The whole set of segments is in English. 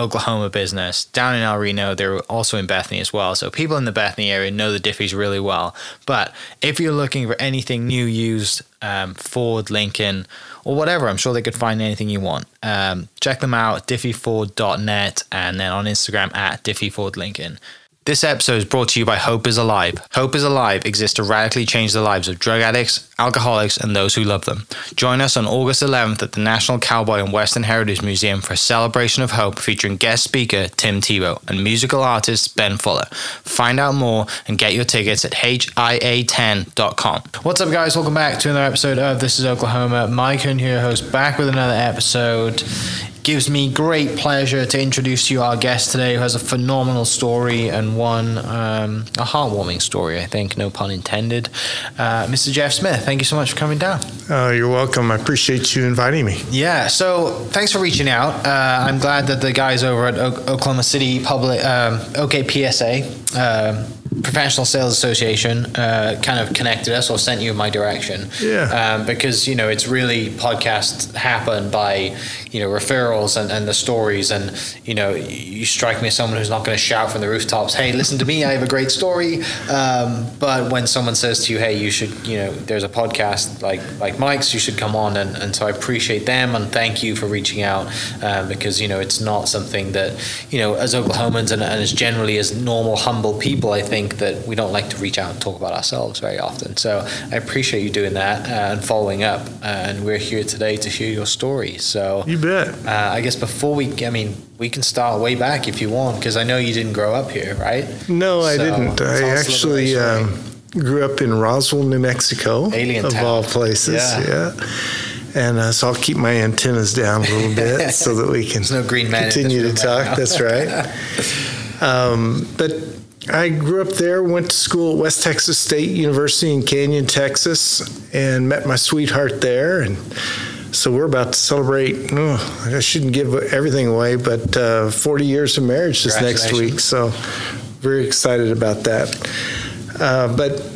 Oklahoma business down in El Reno. They're also in Bethany as well. So people in the Bethany area know the Diffees really well. But if you're looking for anything new, used, um, Ford, Lincoln, or whatever, I'm sure they could find anything you want. Um, check them out, diffeeford.net, and then on Instagram at diffeefordlincoln. This episode is brought to you by Hope is Alive. Hope is Alive exists to radically change the lives of drug addicts, alcoholics, and those who love them. Join us on August 11th at the National Cowboy and Western Heritage Museum for a celebration of hope featuring guest speaker Tim Tebow and musical artist Ben Fuller. Find out more and get your tickets at HIA10.com. What's up, guys? Welcome back to another episode of This is Oklahoma. Mike and here, host, back with another episode gives me great pleasure to introduce to you our guest today who has a phenomenal story and one um, a heartwarming story i think no pun intended. Uh, mr jeff smith thank you so much for coming down. Uh, you're welcome. I appreciate you inviting me. Yeah so thanks for reaching out. Uh, i'm glad that the guys over at o- oklahoma city public um, okpsa um, professional sales association uh, kind of connected us or sent you in my direction. Yeah. Um, because you know it's really podcasts happen by you know referrals and, and the stories and you know you strike me as someone who's not going to shout from the rooftops hey listen to me i have a great story. Um, but when someone says to you hey you should you know there's a podcast like like mike's you should come on and, and so i appreciate them and thank you for reaching out um, because you know it's not something that you know as oklahomans and, and as generally as normal humble people i think that we don't like to reach out and talk about ourselves very often so i appreciate you doing that uh, and following up and we're here today to hear your story so you bet. Uh, I guess before we, I mean, we can start way back if you want, because I know you didn't grow up here, right? No, so, I didn't. I actually um, grew up in Roswell, New Mexico, Alien of town. all places. Yeah. yeah. And uh, so I'll keep my antennas down a little bit so that we can no continue to talk. That's right. um, but I grew up there, went to school at West Texas State University in Canyon, Texas, and met my sweetheart there. And so we're about to celebrate. Oh, I shouldn't give everything away, but uh, 40 years of marriage this next week. So very excited about that. Uh, but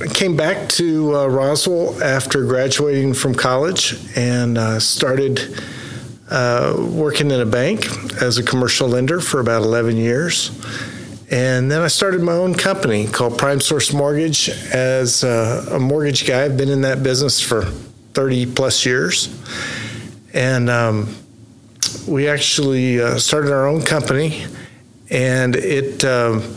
I came back to uh, Roswell after graduating from college and uh, started uh, working in a bank as a commercial lender for about 11 years. And then I started my own company called Prime Source Mortgage as a mortgage guy. I've been in that business for 30 plus years. And um, we actually uh, started our own company, and it um,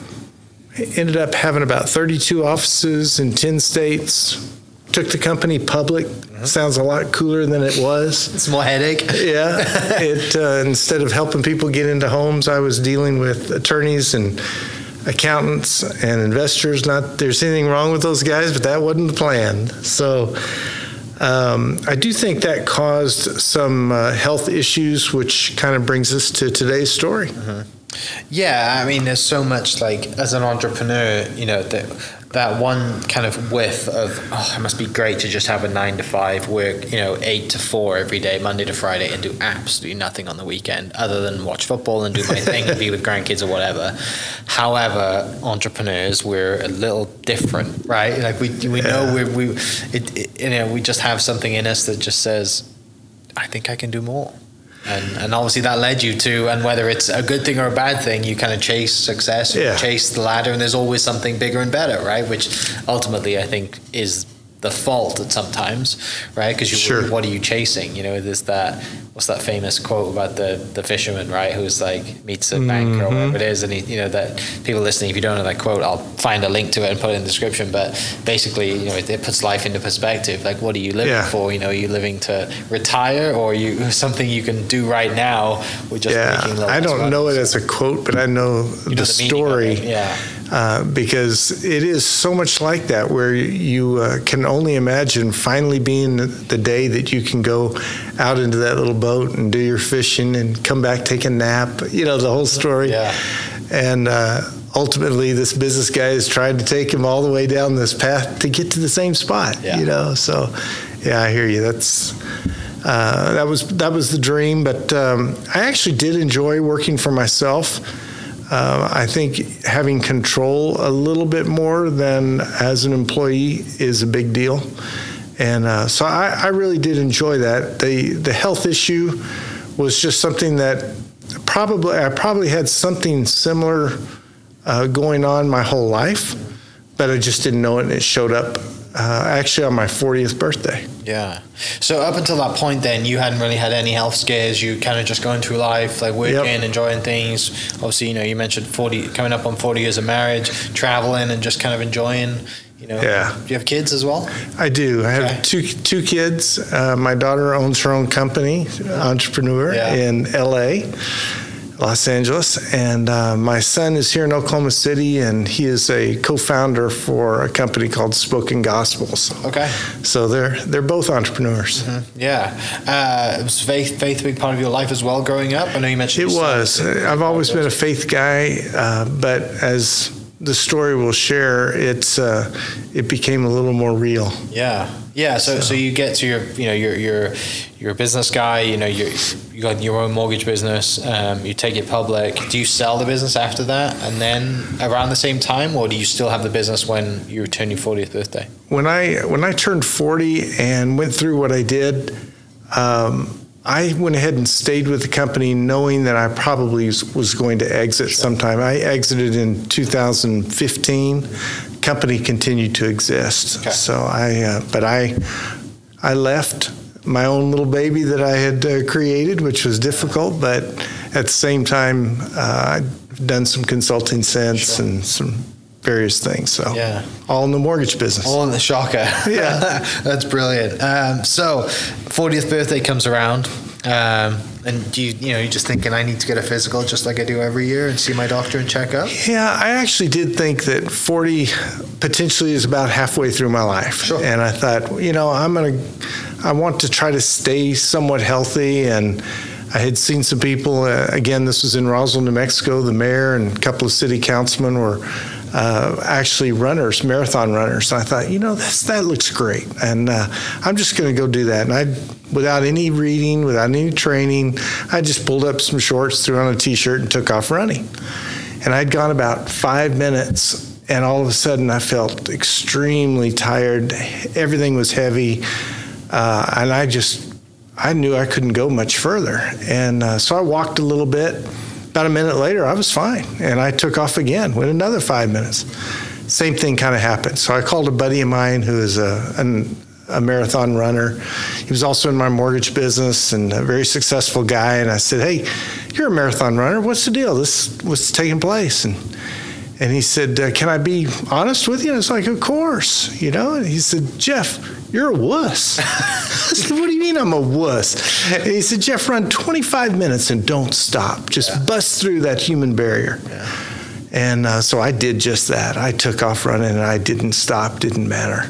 ended up having about 32 offices in 10 states. Took the company public. Mm-hmm. Sounds a lot cooler than it was. It's more headache. yeah. It uh, instead of helping people get into homes, I was dealing with attorneys and accountants and investors. Not there's anything wrong with those guys, but that wasn't the plan. So um, I do think that caused some uh, health issues, which kind of brings us to today's story. Mm-hmm. Yeah, I mean, there's so much like as an entrepreneur, you know, that that one kind of whiff of oh, it must be great to just have a nine to five work, you know, eight to four every day, Monday to Friday, and do absolutely nothing on the weekend other than watch football and do my thing and be with grandkids or whatever. However, entrepreneurs we're a little different, right? Like we we know we we it, it, you know we just have something in us that just says, I think I can do more and and obviously that led you to and whether it's a good thing or a bad thing you kind of chase success Yeah. chase the ladder and there's always something bigger and better right which ultimately i think is the fault at sometimes right? Because you Sure. what are you chasing? You know there's that what's that famous quote about the the fisherman right? Who's like meets a banker or mm-hmm. whatever it is and he you know that people listening if you don't know that quote i'll find a link to it and put it in the description. But basically you know it, it puts life into perspective. Like what are you living Yeah. for? You know are you living to retire or are you something you can do right now with just making Yeah, little I don't know it as a quote, but I know You know the, the story. yeah. Uh, because it is so much like that, where you uh, can only imagine finally being the day that you can go out into that little boat and do your fishing and come back, take a nap. You know the whole story. Yeah. And uh, ultimately, this business guy has tried to take him all the way down this path to get to the same spot. Yeah. You know, so yeah, I hear you. That's uh, that was that was the dream. But um, I actually did enjoy working for myself. Uh, I think having control a little bit more than as an employee is a big deal, and uh, so I, I really did enjoy that. the The health issue was just something that probably I probably had something similar uh, going on my whole life, but I just didn't know it. and It showed up uh, actually on my 40th birthday. Yeah. So up until that point, then you hadn't really had any health scares. You kind of just going through life, like working, Yep. enjoying things. Obviously, you know, you mentioned forty, coming up on forty years of marriage, traveling, and just kind of enjoying. You know. Yeah. Do you have kids as well? I do. I have Okay. two two kids. Uh, my daughter owns her own company, entrepreneur Yeah. in L.A., Los Angeles, and uh, my son is here in Oklahoma City, and he is a co-founder for a company called Spoken Gospels. Okay. So they're they're both entrepreneurs. Yeah. Uh, was faith faith a big part of your life as well growing up? I know you mentioned It was. I've always been a faith guy, uh, but as the story we'll share, it's uh, it became a little more real. Yeah, yeah. So, so you get to your, you know, you're you're you're a business guy. You know, you you got your own mortgage business. Um, you take it public. Do you sell the business after that, and then around the same time, or do you still have the business when you turn your fortieth birthday? when I when I turned 40 and went through what I did, um, I went ahead and stayed with the company, knowing that I probably was- going to exit sometime. I exited in 2015. Company continued to exist, Okay. so I. Uh, but I, I left my own little baby that I had uh, created, which was difficult, but at the same time, uh, I've done some consulting since Sure. and some various things. So Yeah. all in the mortgage business. All in the shocker. Yeah. that's brilliant. Um, so, fortieth birthday comes around. Um, and you, you know, you're just thinking, I need to get a physical just like I do every year and see my doctor and check up? Yeah, I actually did think that 40 potentially is about halfway through my life. Sure. And I thought, you know, I'm to, I want to try to stay somewhat healthy. And I had seen some people, uh, again, this was in Roswell, New Mexico, the mayor and a couple of city councilmen were uh, actually runners, marathon runners. And I thought, you know, that's, that looks great. And uh, I'm just going to go do that. And I, without any reading, without any training, I just pulled up some shorts, threw on a t shirt, and took off running. And I'd gone about five minutes, and all of a sudden I felt extremely tired. Everything was heavy. Uh, and I just, I knew I couldn't go much further. And uh, so I walked a little bit. About a minute later, I was fine. And I took off again, went another five minutes. Same thing kind of happened. So I called a buddy of mine who is a, an, a marathon runner. He was also in my mortgage business and a very successful guy. And I said, Hey, you're a marathon runner. What's the deal? This what's taking place? And and he said, uh, "Can I be honest with you?" And I was like, "Of course." You know. And he said, "Jeff, you're a wuss." I said, "What do you mean I'm a wuss?" And he said, "Jeff, run 25 minutes and don't stop. Just bust through that human barrier." And uh, so I did just that. I took off running and I didn't stop. Didn't matter.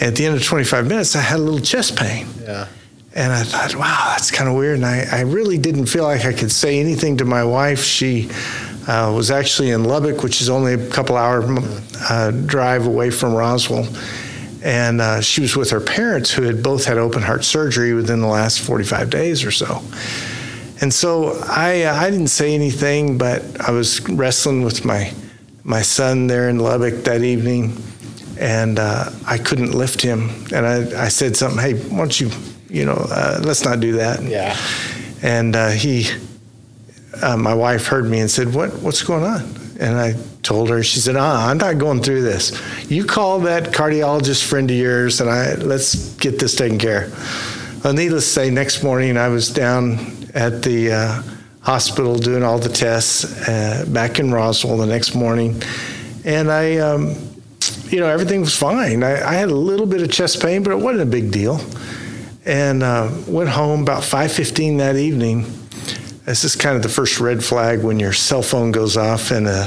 At the end of 25 minutes, I had a little chest pain. Yeah. And I thought, wow, that's kind of weird. And I, I really didn't feel like I could say anything to my wife. She uh, was actually in Lubbock, which is only a couple hour uh, drive away from Roswell. And uh, she was with her parents, who had both had open heart surgery within the last 45 days or so. And so I, uh, I didn't say anything, but I was wrestling with my, my son there in Lubbock that evening, and uh, I couldn't lift him. And I, I said something, hey, why don't you, you know, uh, let's not do that. Yeah. And uh, he, uh, my wife heard me and said, "What? What's going on?" And I told her. She said, "Ah, I'm not going through this. You call that cardiologist friend of yours, and I let's get this taken care." Well, needless to say, next morning I was down at the uh, hospital doing all the tests uh, back in Roswell the next morning, and I. Um, you know, everything was fine. I, I, had a little bit of chest pain, but it wasn't a big deal. And uh, went home about 5:15 that evening, this is kind of the first red flag when your cell phone goes off and a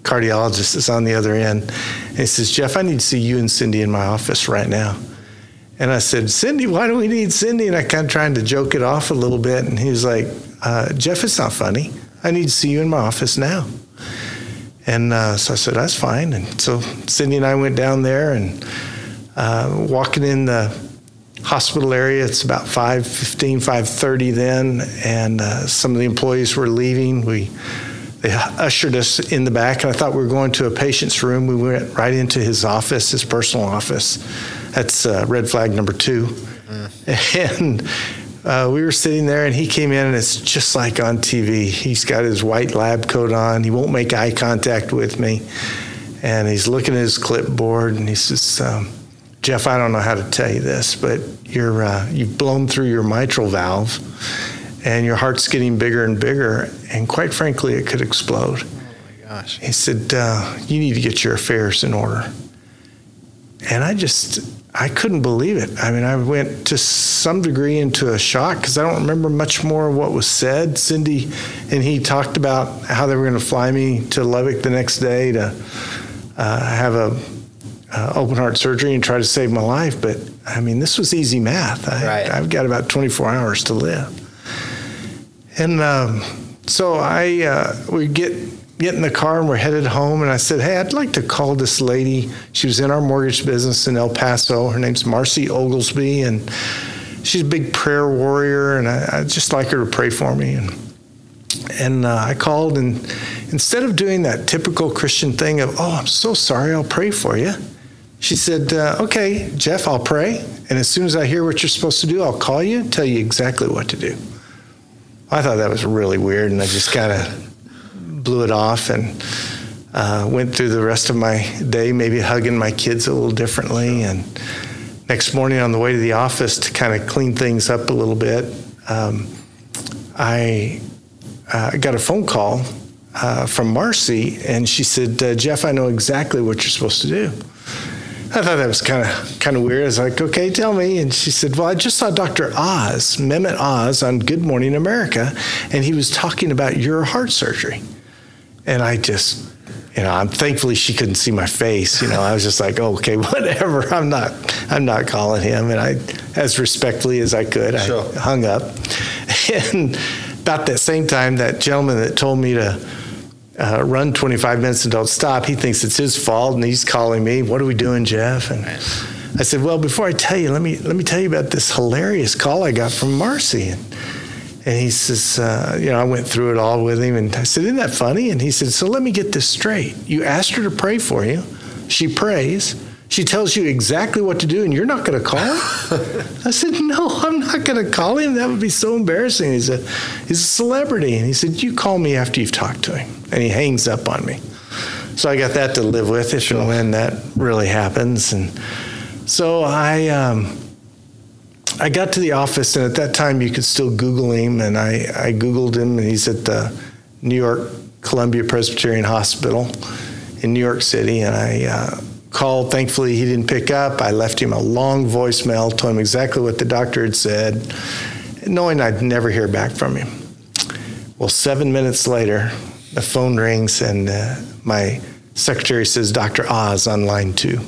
cardiologist is on the other end. And he says, Jeff, I need to see you and Cindy in my office right now. And I said, Cindy, why do we need Cindy? And I kind of trying to joke it off a little bit. And he was like, uh, Jeff, it's not funny. I need to see you in my office now. And uh, so I said, that's fine. And so Cindy and I went down there and uh, walking in the hospital area. It's about 5.15, 5.30 then, and uh, some of the employees were leaving. We they ushered us in the back, and I thought we were going to a patient's room. We went right into his office, his personal office. That's uh, red flag number two. Mm. And uh, we were sitting there, and he came in, and it's just like on TV. He's got his white lab coat on. He won't make eye contact with me, and he's looking at his clipboard, and he says. Um, Jeff, I don't know how to tell you this, but you're uh, you've blown through your mitral valve, and your heart's getting bigger and bigger, and quite frankly, it could explode. Oh my gosh! He said, uh, "You need to get your affairs in order." And I just I couldn't believe it. I mean, I went to some degree into a shock because I don't remember much more of what was said. Cindy and he talked about how they were going to fly me to Lubbock the next day to uh, have a uh, open heart surgery and try to save my life. But I mean, this was easy math. I, right. I've got about 24 hours to live. And um, so I uh, we get get in the car and we're headed home. And I said, Hey, I'd like to call this lady. She was in our mortgage business in El Paso. Her name's Marcy Oglesby, and she's a big prayer warrior. And I, would just like her to pray for me. And and uh, I called, and instead of doing that typical Christian thing of, "Oh, I'm so sorry, I'll pray for you," she said, uh, Okay, Jeff, I'll pray. And as soon as I hear what you're supposed to do, I'll call you and tell you exactly what to do. I thought that was really weird, and I just kind of blew it off and uh, went through the rest of my day, maybe hugging my kids a little differently. And next morning on the way to the office to kind of clean things up a little bit, um, I uh, got a phone call uh, from Marcy, and she said, uh, "Jeff, I know exactly what you're supposed to do." I thought that was kind of kind of weird. I was like, okay, tell me. And she said, well, I just saw Dr. Oz, Mehmet Oz, on Good Morning America, and he was talking about your heart surgery. And I just, you know, I'm thankfully she couldn't see my face. You know, I was just like, oh, okay, whatever. I'm not, I'm not calling him. And I, as respectfully as I could, sure. I hung up. And about that same time, that gentleman that told me to uh, run 25 minutes and don't stop, he thinks it's his fault, and he's calling me. What are we doing, Jeff? And I said, well, before I tell you, let me let me tell you about this hilarious call I got from Marcy. And, and he says, uh, you know, I went through it all with him, and I said, isn't that funny? And he said, so let me get this straight. You asked her to pray for you. She prays. She tells you exactly what to do, and you're not going to call him? I said, No, I'm not going to call him. That would be so embarrassing. He's a, he's a celebrity. And he said, You call me after you've talked to him. And he hangs up on me. So I got that to live with if sure. and when that really happens. And so I, um, I got to the office, and at that time you could still Google him. And I, I Googled him, and he's at the New York Columbia Presbyterian Hospital in New York City. And I, uh, called. Thankfully, he didn't pick up. I left him a long voicemail, told him exactly what the doctor had said, knowing I'd never hear back from him. Well, seven minutes later, the phone rings and uh, my secretary says, Dr. Oz on line two.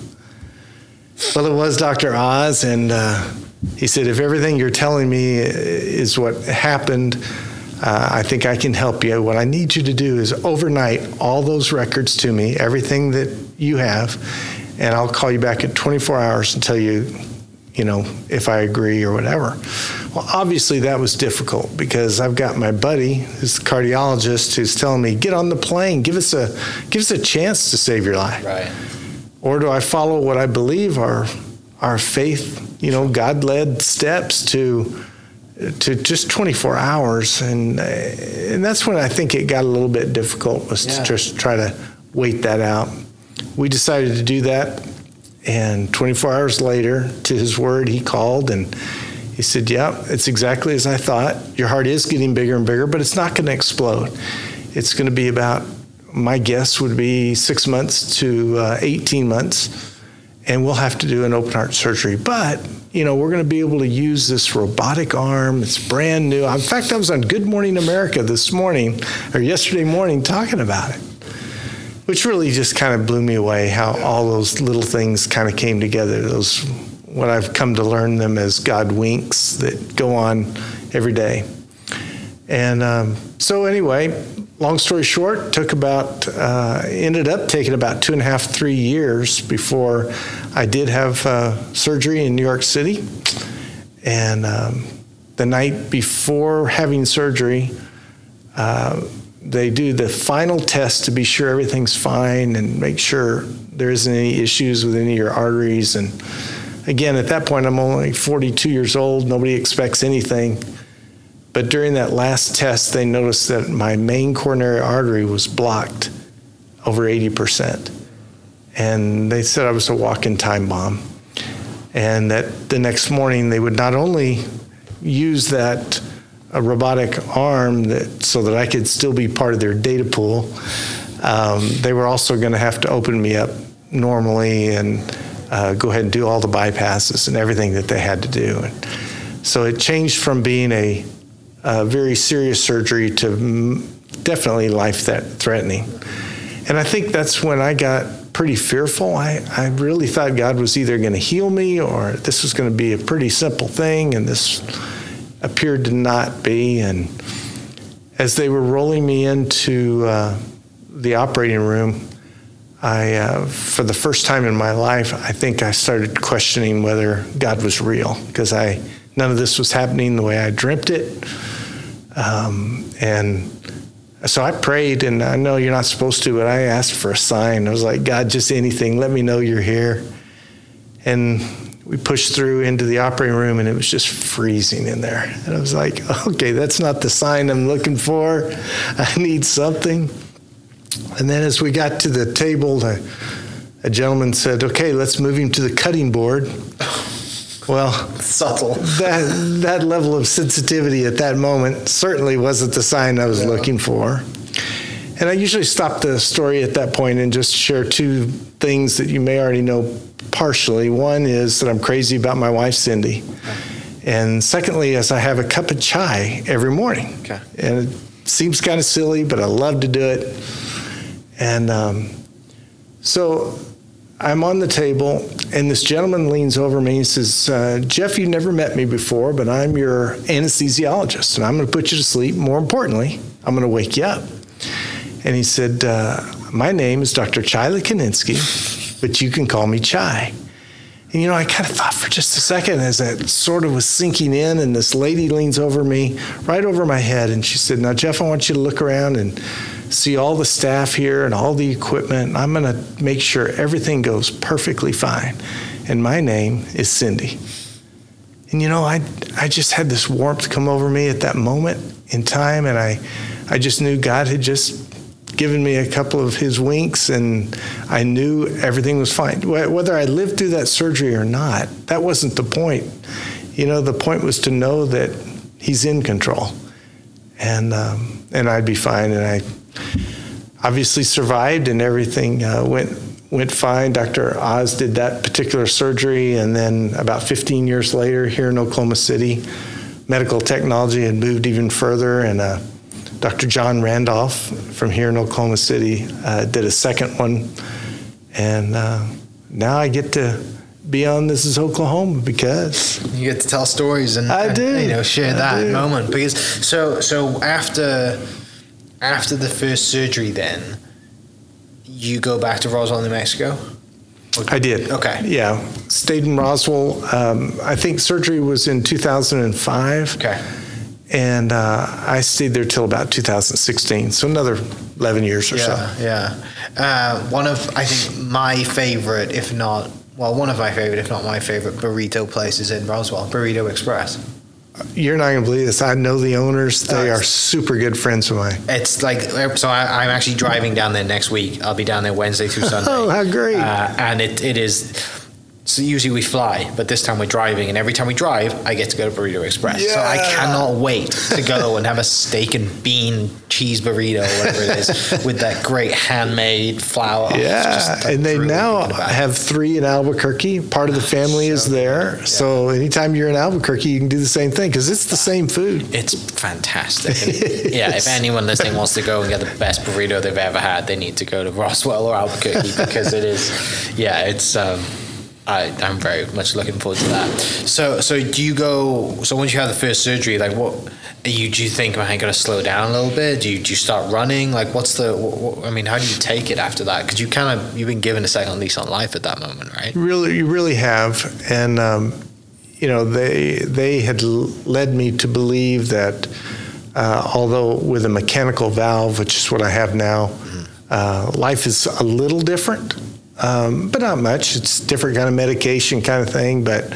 Well, it was Dr. Oz, and uh, he said, if everything you're telling me is what happened, Uh, I think I can help you. What I need you to do is overnight all those records to me, everything that you have, and I'll call you back at 24 hours and tell you, you know, if I agree or whatever. Well, obviously that was difficult because I've got my buddy, who's the cardiologist, who's telling me, get on the plane, give us a give us a chance to save your life. Right. Or do I follow what I believe are our faith, you know, God led steps to to just 24 hours, and and that's when I think it got a little bit difficult was Yeah. to just try to wait that out. We decided to do that, and 24 hours later, to his word, he called and he said, "Yeah, it's exactly as I thought. Your heart is getting bigger and bigger, but it's not going to explode. It's going to be about my guess would be six months to uh, 18 months." and we'll have to do an open heart surgery. But, you know, we're going to be able to use this robotic arm. It's brand new. In fact, I was on Good Morning America this morning or yesterday morning talking about it, which really just kind of blew me away how all those little things kind of came together. Those, what I've come to learn them as God winks that go on every day. And um, so, anyway, long story short, took about, uh, ended up taking about two and a half, three years before I did have uh, surgery in New York City. And um, the night before having surgery, uh, they do the final test to be sure everything's fine and make sure there isn't any issues with any of your arteries. And again, at that point, I'm only 42 years old. Nobody expects anything. But during that last test, they noticed that my main coronary artery was blocked over 80%. And they said I was a walk-in time bomb. And that the next morning they would not only use that a robotic arm that so that I could still be part of their data pool, um, they were also going to have to open me up normally and uh, go ahead and do all the bypasses and everything that they had to do. And so it changed from being a, a very serious surgery to mm, definitely life that threatening. And I think that's when I got pretty fearful. I, I really thought God was either going to heal me or this was going to be a pretty simple thing, and this appeared to not be. And as they were rolling me into uh, the operating room, I, uh, for the first time in my life, I think I started questioning whether God was real because I none of this was happening the way I dreamt it, um, and so I prayed, and I know you're not supposed to, but I asked for a sign. I was like, God, just anything, let me know you're here. And we pushed through into the operating room, and it was just freezing in there. And I was like, okay, that's not the sign I'm looking for. I need something. And then as we got to the table, a, a gentleman said, okay, let's move him to the cutting board. Well, Subtle. that that level of sensitivity at that moment certainly wasn't the sign I was looking for. And I usually stop the story at that point and just share two things that you may already know partially. One is that I'm crazy about my wife Cindy, and secondly is I have a cup of chai every morning. Okay. And it seems kind of silly, but I love to do it. And um, so I'm on the table, and this gentleman leans over me and says, uh, Jeff, you've never met me before, but I'm your anesthesiologist, and I'm going to put you to sleep. More importantly, I'm going to wake you up. And he said, uh, My name is Dr. Chai Kaninsky, but you can call me Chai. And you know, I kind of thought for just a second as that sort of was sinking in, and this lady leans over me, right over my head, and she said, Now, Jeff, I want you to look around and see all the staff here and all the equipment. I'm going to make sure everything goes perfectly fine. And my name is Cindy. And you know, I, I just had this warmth come over me at that moment in time, and I, I just knew God had just given me a couple of his winks, and I knew everything was fine. Whether I lived through that surgery or not, that wasn't the point. You know, the point was to know that he's in control, and um, and I'd be fine. And I obviously survived, and everything uh, went went fine. Dr. Oz did that particular surgery, and then about 15 years later, here in Oklahoma City, medical technology had moved even further, and uh, Dr. John Randolph from here in Oklahoma City uh, did a second one, and uh, now I get to be on This Is Oklahoma because You get to tell stories and I and, do. you know share that moment because so so after after the first surgery then you go back to Roswell, New Mexico. I did. Okay. Yeah. Stayed in Roswell. Um, I think surgery was in 2005. Okay. And uh, I stayed there till about 2016. So another 11 years or so. Yeah, yeah. Uh, one of I think my favorite, if not well, one of my favorite, if not my favorite, burrito places in Roswell, Burrito Express. You're not going to believe this. I know the owners. They Uh, are super good friends of mine. It's like so. I, I'm actually driving down there next week. I'll be down there Wednesday through Sunday. Oh, how great. Uh, and it, it is. So usually we fly, but this time we're driving, and every time we drive, I get to go to Burrito Express. So I cannot wait to go and have a steak and bean cheese burrito, whatever it is, with that great handmade flour. Yeah, just, like, and they now thinking about it. have three in Albuquerque. Part of the family is So there. So anytime you're in Albuquerque, you can do the same thing because it's the same food. It's fantastic. Yeah, if anyone listening wants to go and get the best burrito they've ever had, they need to go to Roswell or Albuquerque because it is, yeah, it's. Um, I, I'm very much looking forward to that. So, so do you go? So once you have the first surgery, like what? Are you do you think man, I going to slow down a little bit? Do you do you start running? Like, what's the? What, what, I mean, how do you take it after that? Because you kind of you've been given a second lease on life at that moment, right? Really, you really have, and um, you know they they had led me to believe that uh, although with a mechanical valve, which is what I have now, uh, life is a little different, um, but not much. It's different kind of medication kind of thing, but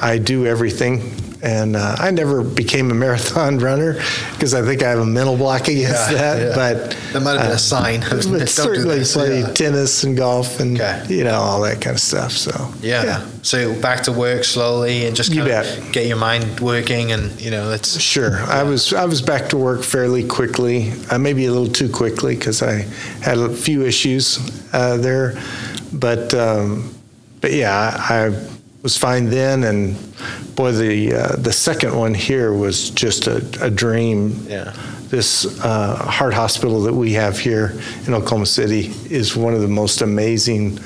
I do everything. And uh, I never became a marathon runner because I think I have a mental block against Yeah, that. yeah. But That might have been uh, a sign. but "Don't certainly this." played Yeah. tennis and golf and Okay. you know all that kind of stuff. So Yeah. So back to work slowly and just You bet. get your mind working and you know that's Sure, I was I was back to work fairly quickly, uh, maybe a little too quickly because I had a few issues uh, there, but um, but yeah, I, was fine then, and boy, the uh, the second one here was just a, a dream. Yeah. This uh, heart hospital that we have here in Oklahoma City is one of the most amazing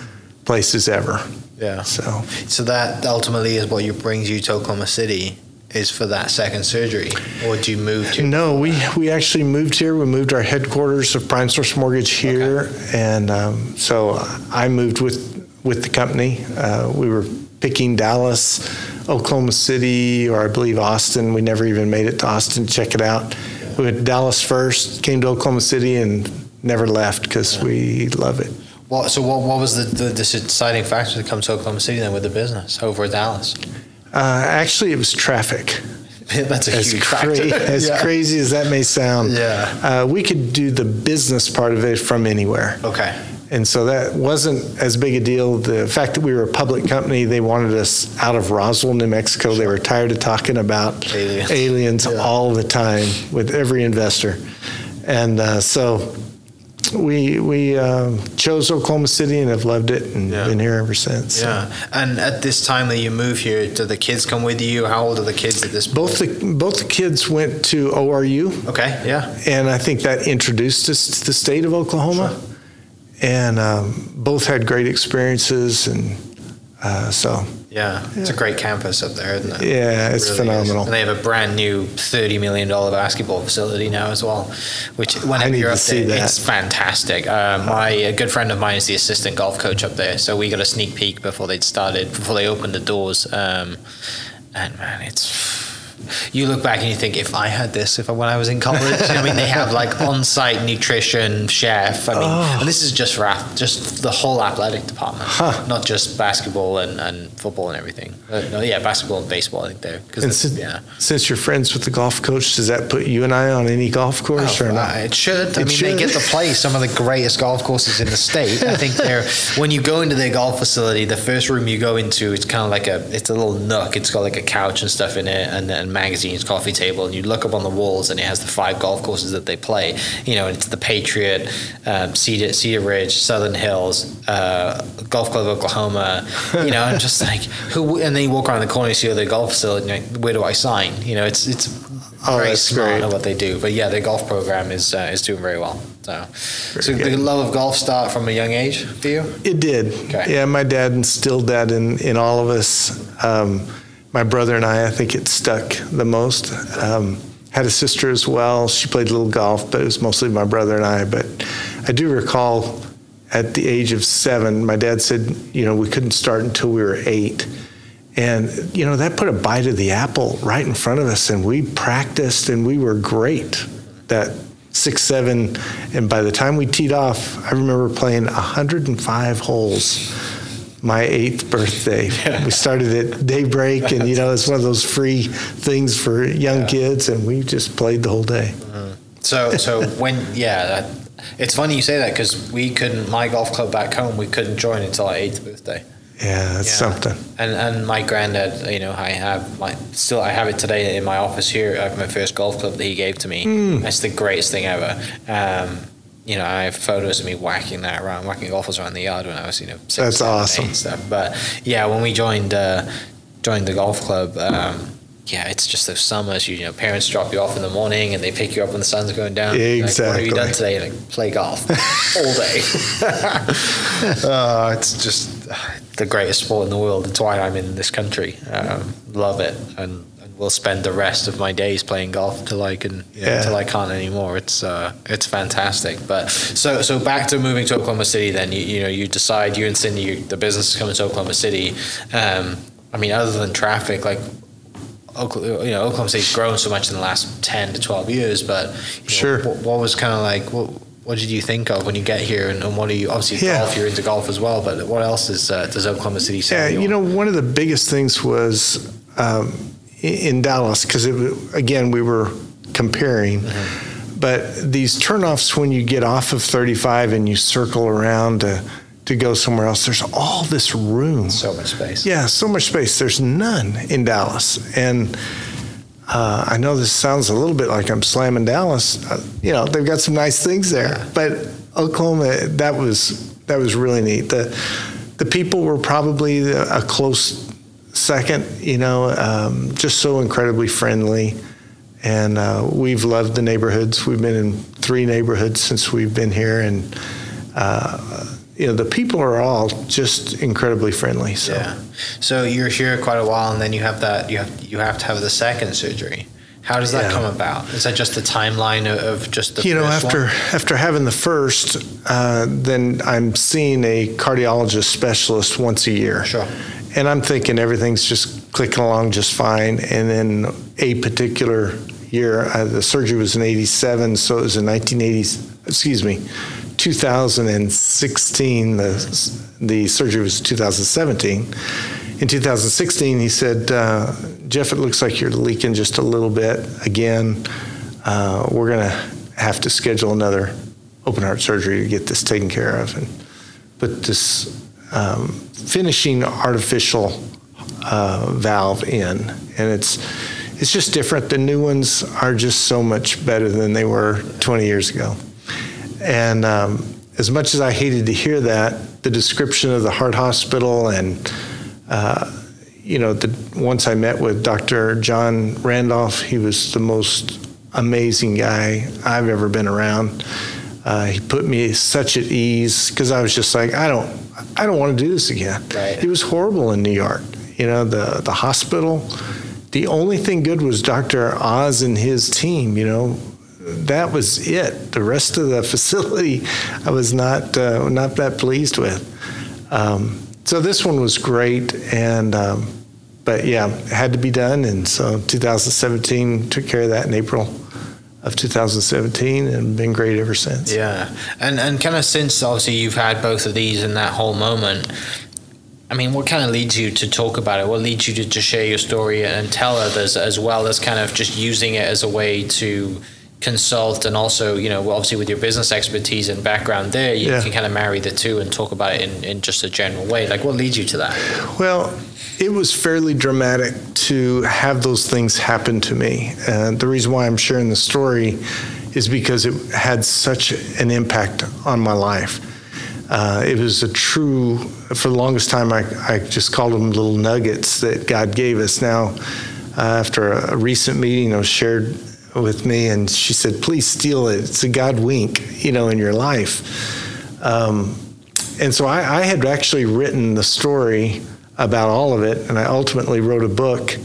places ever. yeah. So So that ultimately is what brings you to Oklahoma City is for that second surgery, or do you move to? No, we, we actually moved here. We moved our headquarters of Prime Source Mortgage here, and um, so I moved with with the company. Uh, we were picking Dallas, Oklahoma City, or I believe Austin. We never even made it to Austin to check it out. We went to Dallas first, came to Oklahoma City, and never left because we love it. What, so what, what was the, the, the deciding factor to come to Oklahoma City then with the business over Dallas? Uh, actually, it was traffic. That's a as, huge cra- factor. as Yeah. crazy as that may sound, Yeah. uh, we could do the business part of it from anywhere. Okay. And so that wasn't as big a deal. The fact that we were a public company, they wanted us out of Roswell, New Mexico. They were tired of talking about Aliens. aliens Yeah. all the time with every investor. And uh, so we we um, chose Oklahoma City and have loved it and Yeah. been here ever since. So Yeah. And at this time that you move here, do the kids come with you? How old are the kids at this point? Both the both the kids went to ORU, Okay. Yeah. and I think that introduced us to the state of Oklahoma. And um, both had great experiences, and uh, so Yeah, it's a great campus up there, isn't it? Yeah, it's It really is. phenomenal. And they have a brand new thirty million dollar basketball facility now as well, which whenever you're up see there, that. it's fantastic. Uh, my a good friend of mine is the assistant golf coach up there, so we got a sneak peek before they'd started, before they opened the doors. Um, and man, it's. You look back and you think, if I had this, if I, when I was in college, I mean, they have like on-site nutrition chef. I mean, Oh. and this is just for just the whole athletic department, Huh. not just basketball and, and football and everything. Uh, no, yeah, basketball and baseball. I think there because since, yeah. since you're friends with the golf coach, does that put you and I on any golf course or Oh, not? uh, It should. I It mean, they should. get to play some of the greatest golf courses in the state. I think they're when you go into their golf facility, the first room you go into, it's kind of like a it's a little nook. It's got like a couch and stuff in it, and then magazines, coffee table, and you look up on the walls, and it has the five golf courses that they play. You know, it's the Patriot, um, Cedar, Cedar Ridge, Southern Hills, uh, Golf Club Oklahoma. You know, and just like who, and then you walk around the corner, you see the golf facility, and you're like, where do I sign? You know, it's it's Oh, very smart great. at what they do. But yeah, their golf program is uh, is doing very well. So, so the love of golf start from a young age for you. It did. Okay. Yeah, my dad instilled that in, in all of us. Um, my brother and I, I think it stuck the most. Um, had a sister as well. She played a little golf, but it was mostly my brother and I. But I do recall at the age of seven, my dad said, you know, we couldn't start until we were eight. And, you know, that put a bite of the apple right in front of us. And we practiced and we were great that six, seven. And by the time we teed off, I remember playing 105 holes my eighth birthday. We started at daybreak, and, you know, it's one of those free things for young kids. And we just played the whole day. So so when yeah, that, it's funny you say that because we couldn't. My golf club back home, we couldn't join until our eighth birthday. Yeah, that's Yeah. something. And and my granddad, you know, I have my still I have it today in my office here. I have my first golf club that he gave to me. That's the greatest thing ever. Um, you know, I have photos of me whacking that around, whacking golfers around the yard when I was, you know, six, That's seven, awesome. and stuff. But yeah, when we joined uh, joined the golf club, um, yeah, it's just those summers. You, you know, parents drop you off in the morning and they pick you up when the sun's going down. Like, what have you done Exactly. today? Like play golf all day. uh, it's just uh, the greatest sport in the world. It's why I'm in this country. Um, love it, and will spend the rest of my days playing golf until I can yeah. until I can't anymore. It's uh, it's fantastic. But so so back to moving to Oklahoma City. Then you you know you decide you and Cindy you, the business is coming to Oklahoma City. Um, I mean, other than traffic, like. Oklahoma, you know, Oklahoma City's grown so much in the last ten to twelve years, but you know, Sure. what, what was kind of like what what did you think of when you get here, and, and what are you obviously Yeah. golf? You're into golf as well, but what else is uh, does Oklahoma City say? Yeah, you know, one of the biggest things was um, in Dallas because again we were comparing, but these turnoffs when you get off of 35 and you circle around to to go somewhere else, there's all this room. so much space. Yeah, so much space. There's none in Dallas, and uh, I know this sounds a little bit like I'm slamming Dallas. Uh, you know, they've got some nice things there, but Oklahoma, that was that was really neat. The the people were probably a close second. You know, um, just so incredibly friendly. And uh, we've loved the neighborhoods. We've been in three neighborhoods since we've been here, and uh, you know the people are all just incredibly friendly. So Yeah. So you're here quite a while, and then you have that you have you have to have the second surgery. How does that Yeah. come about? Is that just the timeline of, just the you know after one? after having the first, uh, then I'm seeing a cardiologist specialist once a year. Sure. And I'm thinking everything's just clicking along just fine. And then a particular year, uh, the surgery was in '87, so it was in 1980. Excuse me, 2016. The the surgery was 2017. In 2016, he said, uh, "Jeff, it looks like you're leaking just a little bit again. Uh, we're going to have to schedule another open heart surgery to get this taken care of and put this um, finishing artificial uh, valve in, and it's it's just different. The new ones are just so much better than they were 20 years ago. And um, as much as I hated to hear that, the description of the heart hospital and uh, you know, the, once I met with Dr. John Randolph, he was the most amazing guy I've ever been around. Uh, he put me such at ease because I was just like, I don't, I don't want to do this again. Right. It was horrible in New York. You know, the the hospital. The only thing good was Dr. Oz and his team. You know, that was it. The rest of the facility, I was not uh, not that pleased with. Um, so this one was great, and um, but yeah, it had to be done, and so 2017 took care of that in April of 2017, and been great ever since. Yeah, and and kind of since obviously you've had both of these in that whole moment. I mean, what kind of leads you to talk about it? What leads you to, to share your story and tell others, as well as kind of just using it as a way to consult and also, you know, obviously with your business expertise and background there, you Yeah. can kind of marry the two and talk about it in, in just a general way. Like, what leads you to that? Well, it was fairly dramatic to have those things happen to me. And the reason why I'm sharing the story is because it had such an impact on my life. Uh, it was a true, for the longest time, I, I just called them little nuggets that God gave us. Now, uh, after a, a recent meeting, I was shared with me, and she said, "Please steal it. It's a God wink, you know, in your life." Um, and so I, I, had actually written the story about all of it, and I ultimately wrote a book.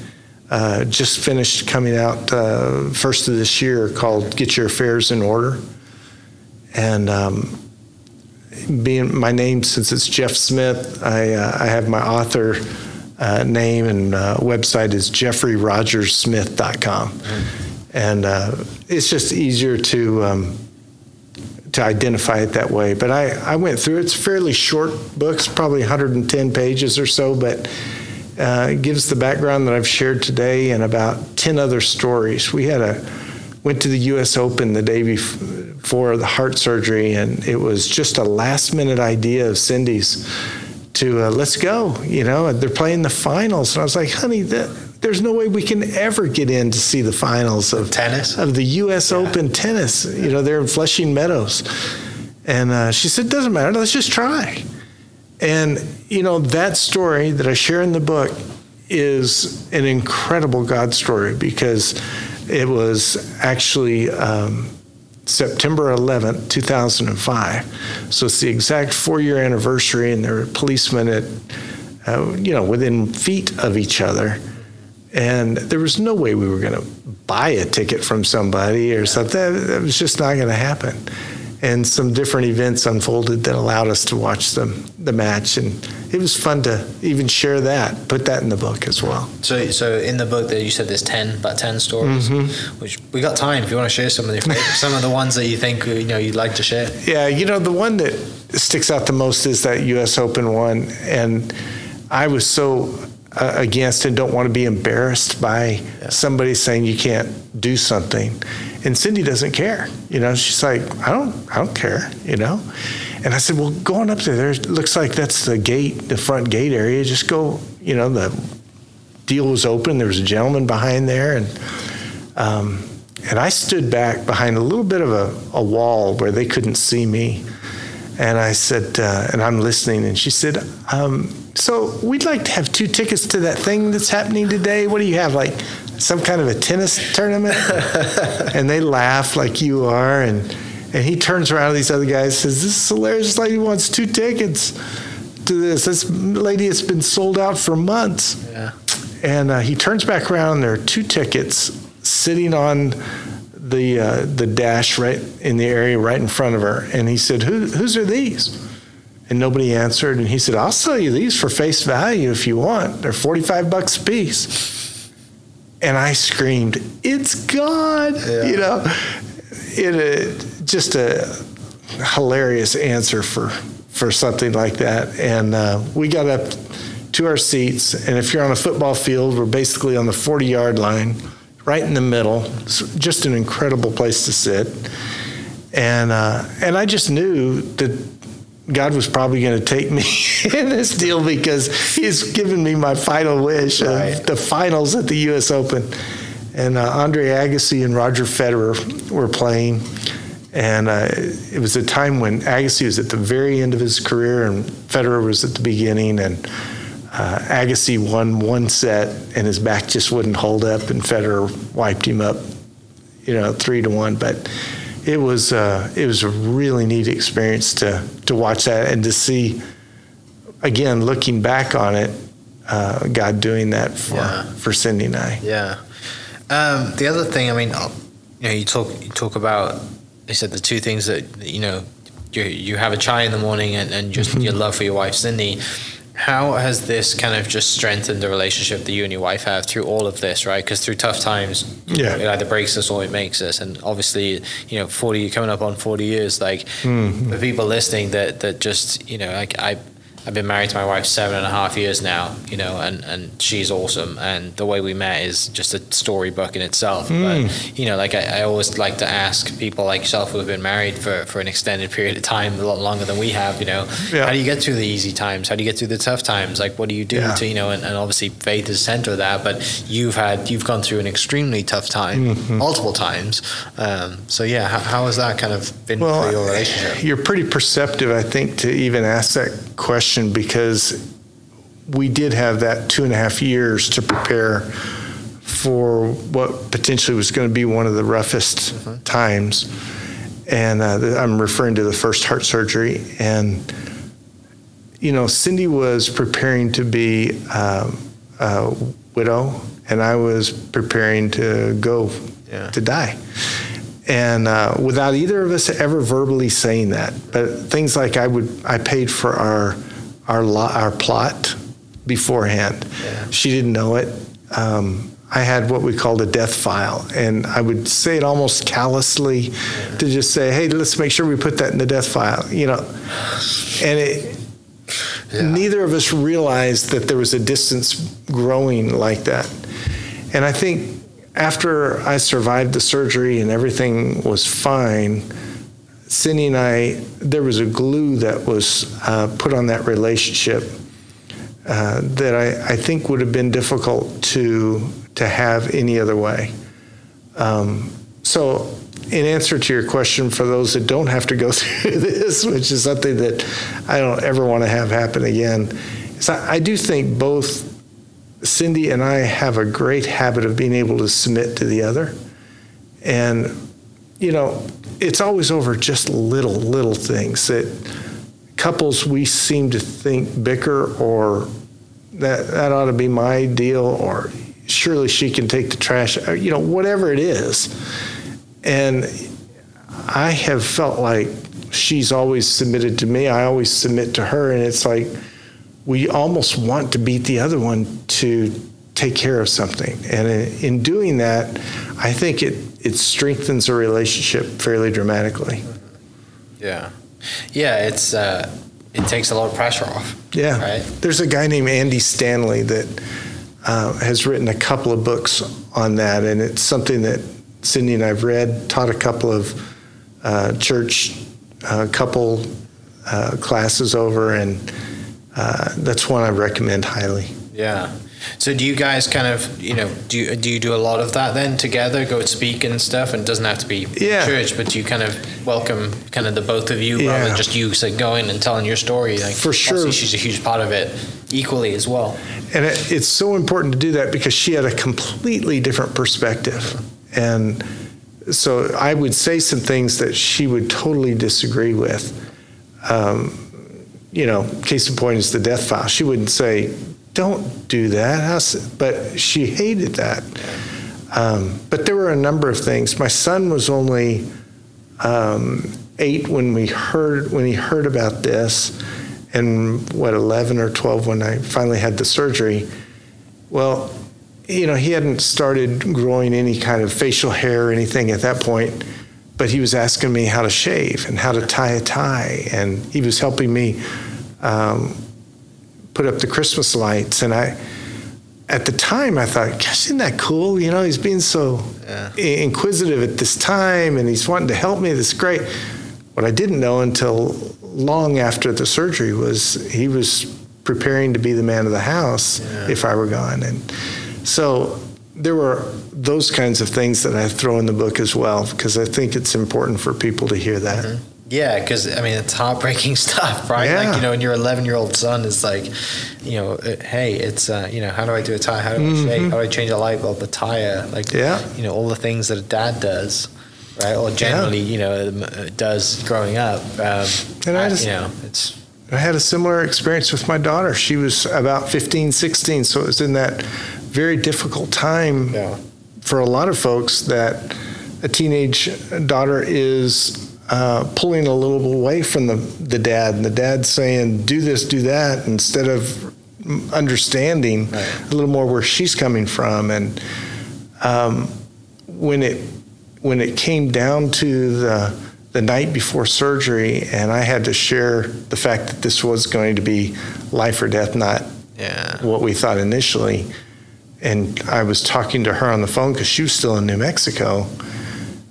Uh, just finished coming out uh, first of this year called "Get Your Affairs in Order," and um, being my name since it's Jeff Smith, I, uh, I have my author uh, name and uh, website is jeffreyrogersmith.com. Mm-hmm and uh, it's just easier to um, to identify it that way. But I, I went through. It's fairly short books, probably 110 pages or so, but uh, it gives the background that I've shared today and about 10 other stories. We had a went to the U.S. Open the day before the heart surgery, and it was just a last minute idea of Cindy's to uh, let's go. You know, they're playing the finals, and I was like, honey, that there's no way we can ever get in to see the finals of tennis of the U.S. Yeah. Open tennis. You know, they're in Flushing Meadows, and uh, she said, "Doesn't matter. Let's just try." And you know that story that I share in the book is an incredible God story because it was actually um, September 11th, 2005. So it's the exact four-year anniversary, and there were policemen at, uh, you know, within feet of each other and there was no way we were going to buy a ticket from somebody or something. That was just not going to happen. And some different events unfolded that allowed us to watch the, the match. And it was fun to even share that, put that in the book as well. So, so in the book that you said there's 10, about 10 stories, mm-hmm. which we got time if you want to share some of the some of the ones that you think, you know, you'd like to share. Yeah, you know, the one that sticks out the most is that U.S. Open one. And I was so uh, against and don't want to be embarrassed by yeah. somebody saying you can't do something. And Cindy doesn't care. You know, she's like, I don't, I don't care. You know. And I said, well, going up there, there looks like that's the gate, the front gate area. Just go. You know, the deal was open. There was a gentleman behind there, and um, and I stood back behind a little bit of a, a wall where they couldn't see me. And I said, uh, and I'm listening, and she said, um, so we'd like to have two tickets to that thing that's happening today. What do you have, like some kind of a tennis tournament? and they laugh like you are, and and he turns around to these other guys and says, "This is hilarious. This lady wants two tickets to this. This lady has been sold out for months." Yeah. And uh, he turns back around. And there are two tickets sitting on the uh, the dash right in the area right in front of her, and he said, Who, "Whose are these?" And nobody answered, and he said, "I'll sell you these for face value if you want. They're forty five bucks a piece." And I screamed, "It's God!" Yeah. You know, it uh, just a hilarious answer for for something like that. And uh, we got up to our seats, and if you're on a football field, we're basically on the 40 yard line right in the middle. It's just an incredible place to sit. And uh, and I just knew that God was probably going to take me in this deal because He's given me my final wish right. of the finals at the U.S. Open. And uh, Andre Agassi and Roger Federer were playing. And uh, it was a time when Agassi was at the very end of his career and Federer was at the beginning. And uh, Agassi won one set, and his back just wouldn't hold up, and Federer wiped him up, you know, three to one. But it was uh, it was a really neat experience to to watch that and to see, again, looking back on it, uh, God doing that for yeah. for Cindy and I. Yeah. Um, the other thing, I mean, you know, you talk you talk about. You said the two things that you know, you you have a chai in the morning and, and just your love for your wife Cindy how has this kind of just strengthened the relationship that you and your wife have through all of this, right? Because through tough times, yeah. it either breaks us or it makes us. And obviously, you know, 40, coming up on 40 years, like mm-hmm. the people listening that, that just, you know, like I, I've been married to my wife seven and a half years now, you know, and, and she's awesome. And the way we met is just a storybook in itself. Mm. But, you know, like I, I, always like to ask people like yourself who have been married for, for an extended period of time, a lot longer than we have, you know, yeah. how do you get through the easy times? How do you get through the tough times? Like, what do you do yeah. to, you know, and, and, obviously faith is center of that, but you've had, you've gone through an extremely tough time mm-hmm. multiple times. Um, so yeah, how, how, has that kind of been well, for your relationship? You're pretty perceptive, I think, to even ask that question question because we did have that two and a half years to prepare for what potentially was going to be one of the roughest times. And uh, I'm referring to the first heart surgery. And, you know, Cindy was preparing to be um, a widow, and I was preparing to go Yeah. to die. And uh, without either of us ever verbally saying that, but things like I would, I paid for our our lo- our plot beforehand. Yeah. She didn't know it. Um, I had what we called a death file, and I would say it almost callously to just say, "Hey, let's make sure we put that in the death file," you know. And it, neither of us realized that there was a distance growing like that. And I think after I survived the surgery and everything was fine, Cindy and I, there was a glue that was uh, put on that relationship uh, that I, I think would have been difficult to to have any other way. Um, so, in answer to your question, for those that don't have to go through this, which is something that I don't ever want to have happen again, is I, I do think both Cindy and I have a great habit of being able to submit to the other. And, you know, it's always over just little, little things that couples we seem to think bicker or that, that ought to be my deal or surely she can take the trash, uh, you know, whatever it is. And I have felt like she's always submitted to me. I always submit to her. And it's like, we almost want to beat the other one to take care of something. And in, in doing that, I think it, it strengthens a relationship fairly dramatically. Yeah. Yeah, it's uh, it takes a lot of pressure off. Yeah. Right. There's a guy named Andy Stanley that uh, has written a couple of books on that, and it's something that Cindy and I've read, taught a couple of uh, church uh, couple uh, classes over, and uh, that's one I recommend highly. Yeah. So do you guys kind of, you know, do you, do you do a lot of that then together, go speak and stuff? And it doesn't have to be Yeah. church, but you kind of welcome kind of the both of you rather than just you like, going and telling your story. Like, For sure. She's a huge part of it equally as well. And it, it's so important to do that because she had a completely different perspective. And so I would say some things that she would totally disagree with. Um, you know, case in point is the death file. She wouldn't say, don't do that. But she hated that. Um, but there were a number of things. My son was only um, eight when we heard when he heard about this, and what eleven or twelve when I finally had the surgery. Well, you know, he hadn't started growing any kind of facial hair or anything at that point, but he was asking me how to shave and how to tie a tie, and he was helping me um, put up the Christmas lights, and I. At the time, I thought, "Gosh, isn't that cool?" You know, he's being so Yeah. inquisitive at this time, and he's wanting to help me. That's great. What I didn't know until long after the surgery was he was preparing to be the man of the house if I were gone, and so there were those kinds of things that I throw in the book as well because I think it's important for people to hear that. Mm-hmm. Yeah, because I mean it's heartbreaking stuff, right? Yeah. Like you know, and your 11 year old son is like, you know, uh, hey, it's uh, you know, how do I do a tire? How do I shake? How do I change a light bulb? The tire, like, Mm-hmm. Yeah. you know, all the things that a dad does, right? Or generally, you know, um, uh, does growing up. Um, And I I- just- you know, it's I had a similar experience with my daughter. She was about 15, 16, so it was in that very difficult time Yeah. for a lot of folks that a teenage daughter is uh, pulling a little away from the, the dad, and the dad saying, do this, do that, instead of understanding Right. a little more where she's coming from. And um, when it when it came down to the the night before surgery, and I had to share the fact that this was going to be life or death, not yeah, what we thought initially. And I was talking to her on the phone because she was still in New Mexico.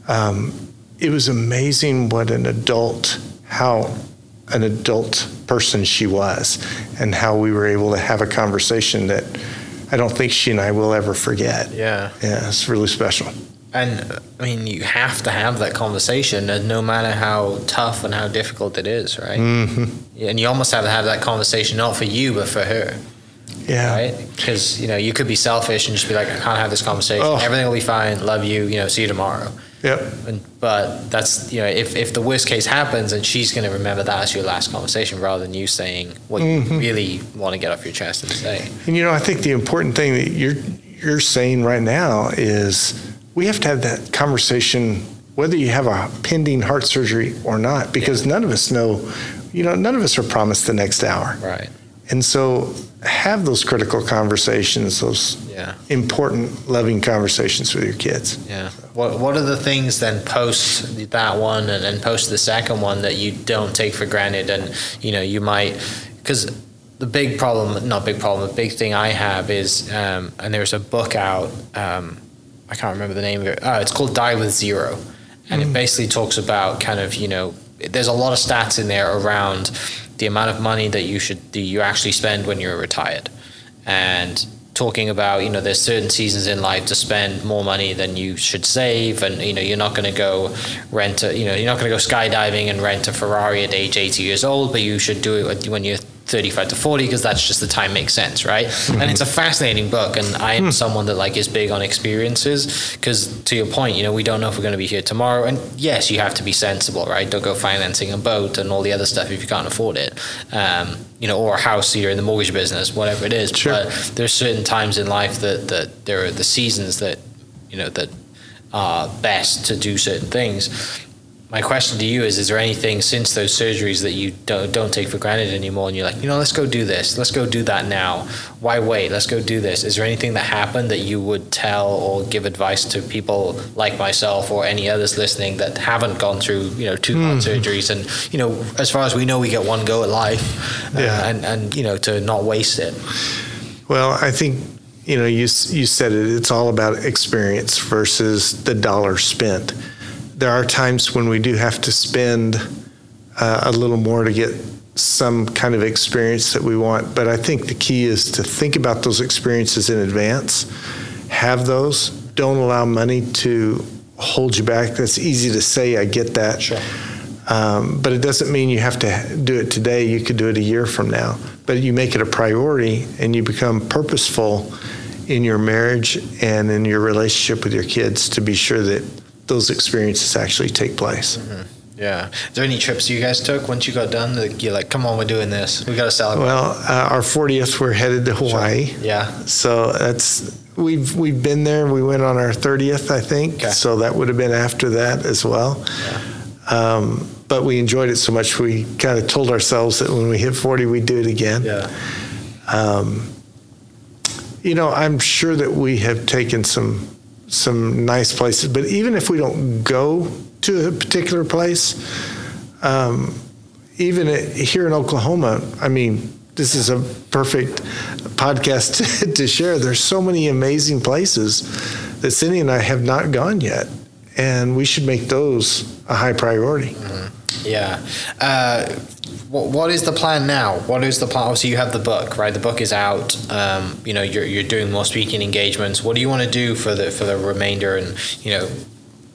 Um, it was amazing what an adult, how an adult person she was, and how we were able to have a conversation that I don't think she and I will ever forget. yeah. Yeah, it's really special. And I mean, you have to have that conversation, and no matter how tough and how difficult it is, right? hmm And you almost have to have that conversation not for you, but for her. Yeah. Right? Because, you know, you could be selfish and just be like, I can't have this conversation. Oh. Everything will be fine. Love you. You know, see you tomorrow. Yep. And, but that's, you know, if, if the worst case happens and she's going to remember that as your last conversation rather than you saying what Mm-hmm. you really want to get off your chest and say. And you know, I think the important thing that you're you're saying right now is we have to have that conversation whether you have a pending heart surgery or not, because none of us know, you know, none of us are promised the next hour. Right. And so have those critical conversations, those Yeah. important, loving conversations with your kids. Yeah. What What are the things then post that one and, and post the second one that you don't take for granted, and you know you might because the big problem, not big problem, the big thing I have is, um, and there's a book out. Um, I can't remember the name of it. Oh, it's called Die with Zero, and it basically talks about kind of you know there's a lot of stats in there around the amount of money that you should you actually spend when you're retired, and talking about you know there's certain seasons in life to spend more money than you should save. And you know you're not going to go rent a you know you're not going to go skydiving and rent a ferrari at age 80 years old but you should do it when you're 35 to 40 because that's just the time makes sense right? And it's a fascinating book and i am someone that like is big on experiences because to your point you know we don't know if we're going to be here tomorrow and yes you have to be sensible right? Don't go financing a boat and all the other stuff if you can't afford it. Um, you know or a house either in the mortgage business whatever it is Sure. but there's certain times in life that, that there are the seasons that you know that are best to do certain things my question to you is: Is there anything since those surgeries that you don't don't take for granted anymore, and you're like, you know, let's go do this, let's go do that now. Why wait? Let's go do this. Is there anything that happened that you would tell or give advice to people like myself or any others listening that haven't gone through, you know, two heart surgeries, and you know, as far as we know, we get one go at life, uh, Yeah. and and you know, to not waste it. Well, I think you know you you said it. It's all about experience versus the dollar spent. There are times when we do have to spend uh, a little more to get some kind of experience that we want, but I think the key is to think about those experiences in advance. Have those. Don't allow money to hold you back. That's easy to say. I get that. Sure. Um, but it doesn't mean you have to do it today. You could do it a year from now. But you make it a priority and you become purposeful in your marriage and in your relationship with your kids to be sure that those experiences actually take place. Yeah. Is there any trips you guys took once you got done? That you're like, come on, we're doing this. We got to celebrate. Well, uh, our 40th, we're headed to Hawaii. yeah. So that's we've we've been there. We went on our 30th, I think. Okay. So that would have been after that as well. Um, but we enjoyed it so much, we kind of told ourselves that when we hit 40, we'd do it again. Yeah. Um, you know, I'm sure that we have taken some some nice places, but even if we don't go to a particular place, um, even here in Oklahoma, I mean, this is a perfect podcast to share. There's so many amazing places that Cindy and I have not gone yet, and we should make those a high priority. Yeah. Uh, what, what is the plan now? What is the plan? Obviously, you have the book, right? The book is out. Um, you know, you're, you're doing more speaking engagements. What do you want to do for the for the remainder and, you know,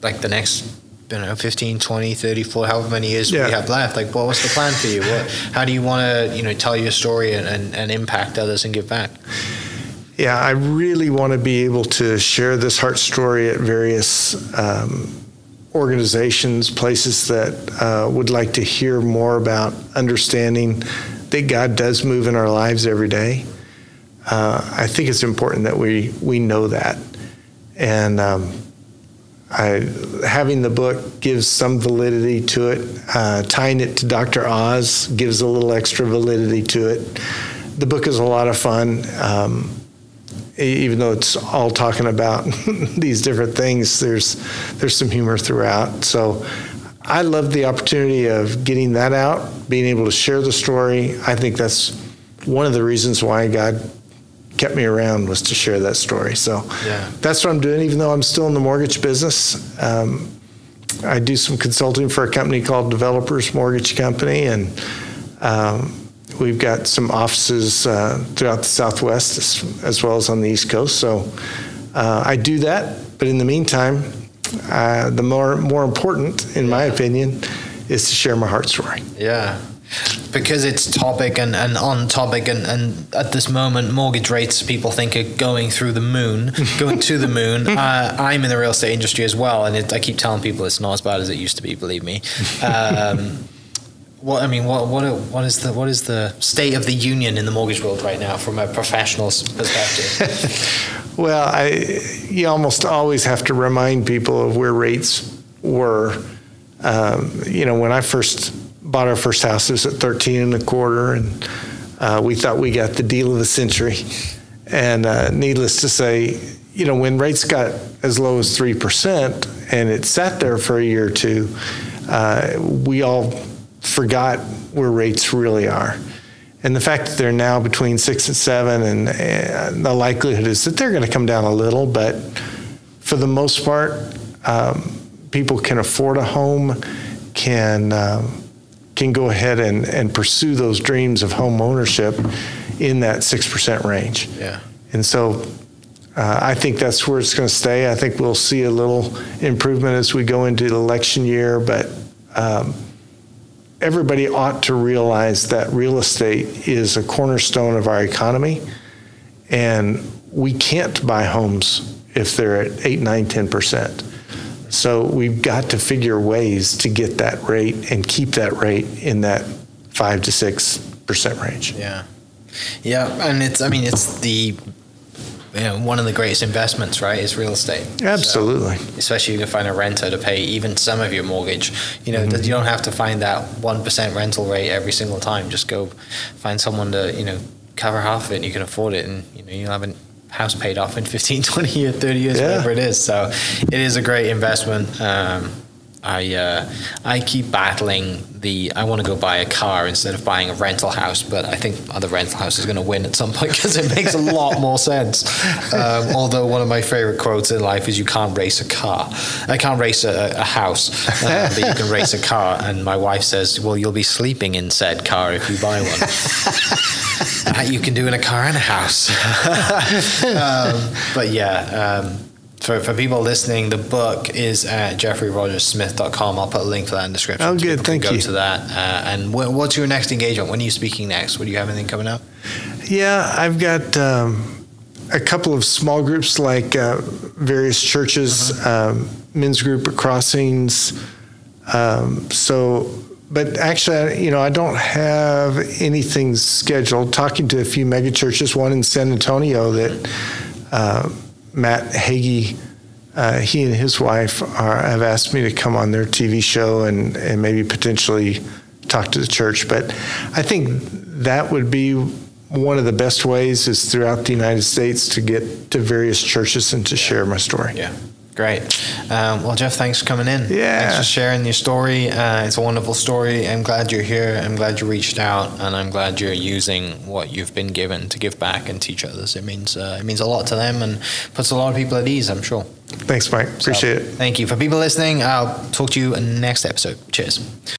like the next, don't know, 15, 20, 30, 40, however many years Yeah. we have left? Like, what, what's the plan for you? What, how do you want to, you know, tell your story and, and, and impact others and give back? Yeah, I really want to be able to share this heart story at various um, organizations, places that uh, would like to hear more about understanding that God does move in our lives every day. Uh, I think it's important that we we know that, and um, I, having the book gives some validity to it. Uh, tying it to Dr. Oz gives a little extra validity to it. The book is a lot of fun. Um, even though it's all talking about these different things, there's there's some humor throughout. So I love the opportunity of getting that out, being able to share the story. I think that's one of the reasons why God kept me around was to share that story. So Yeah. that's what I'm doing, even though I'm still in the mortgage business. Um, I do some consulting for a company called Developers Mortgage Company, and um, we've got some offices uh, throughout the Southwest as, as well as on the East Coast. So uh, I do that, but in the meantime, uh, the more more important, in my opinion, is to share my heart story. Yeah. because it's topic and, and on topic and, and at this moment mortgage rates people think are going through the moon going to the moon uh, i'm in the real estate industry as well and it, i keep telling people it's not as bad as it used to be believe me um, what I mean, what what what is the what is the state of the union in the mortgage world right now from a professional perspective? well, I you almost always have to remind people of where rates were. Um, you know, when I first bought our first house, it was at 13 and a quarter, and uh, we thought we got the deal of the century. And uh, needless to say, you know, when rates got as low as three percent and it sat there for a year or two, uh, we all forgot where rates really are. And the fact that they're now between six and seven, and, and the likelihood is that they're going to come down a little, but for the most part, um, people can afford a home, can um, can go ahead and, and pursue those dreams of home ownership in that six percent range. Yeah. And so uh, I think that's where it's going to stay. I think we'll see a little improvement as we go into the election year, but um, everybody ought to realize that real estate is a cornerstone of our economy, and we can't buy homes if they're at 8, 9, 10%. So we've got to figure ways to get that rate and keep that rate in that 5 to 6% range. Yeah. Yeah, and it's I mean it's the you know, one of the greatest investments, right, is real estate. Absolutely. So, especially if you can find a renter to pay even some of your mortgage. You know, mm-hmm. you don't have to find that one percent rental rate every single time. Just go find someone to you know cover half of it. and You can afford it, and you know you'll have a house paid off in 15, 20 years, 30 years, yeah. whatever it is. So it is a great investment. Um, I uh, I keep battling the I want to go buy a car instead of buying a rental house, but I think the rental house is going to win at some point because it makes a lot more sense. Um, although one of my favorite quotes in life is "You can't race a car. I can't race a, a house, uh, but you can race a car." And my wife says, "Well, you'll be sleeping in said car if you buy one." you can do in a car and a house. um, but yeah. Um, for, for people listening, the book is at jeffreyrogersmith.com. I'll put a link for that in the description. Oh, good. Thank go you. Go to that. Uh, and what's your next engagement? When are you speaking next? What do you have anything coming up? Yeah, I've got um, a couple of small groups like uh, various churches, uh-huh. um, men's group at Crossings. Um, so, but actually, you know, I don't have anything scheduled. Talking to a few mega churches, one in San Antonio that uh, Matt Hagee, uh, he and his wife are, have asked me to come on their TV show and, and maybe potentially talk to the church. But I think that would be one of the best ways is throughout the United States to get to various churches and to share my story. Yeah. Great. Um, well, Jeff, thanks for coming in. Yeah. Thanks for sharing your story. Uh, it's a wonderful story. I'm glad you're here. I'm glad you reached out, and I'm glad you're using what you've been given to give back and teach others. It means uh, it means a lot to them and puts a lot of people at ease. I'm sure. Thanks, Mike. Appreciate so, it. Thank you for people listening. I'll talk to you in the next episode. Cheers.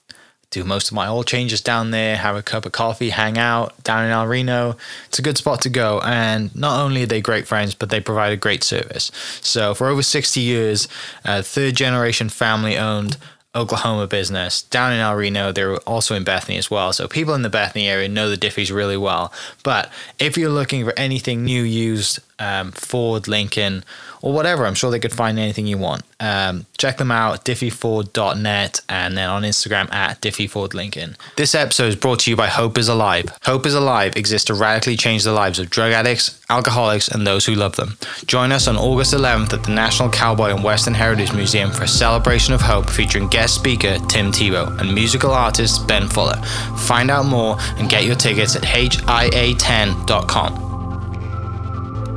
do most of my oil changes down there, have a cup of coffee, hang out down in El Reno. It's a good spot to go. And not only are they great friends, but they provide a great service. So for over 60 years, a third generation family owned Oklahoma business down in El Reno. They're also in Bethany as well. So people in the Bethany area know the Diffees really well. But if you're looking for anything new, used, um, Ford, Lincoln, or whatever. I'm sure they could find anything you want. Um, check them out, diffeeford.net, and then on Instagram at diffeefordlincoln. This episode is brought to you by Hope is Alive. Hope is Alive exists to radically change the lives of drug addicts, alcoholics, and those who love them. Join us on August 11th at the National Cowboy and Western Heritage Museum for a celebration of hope featuring guest guest speaker Tim Tebow and musical artist Ben Fuller. Find out more and get your tickets at hia10.com.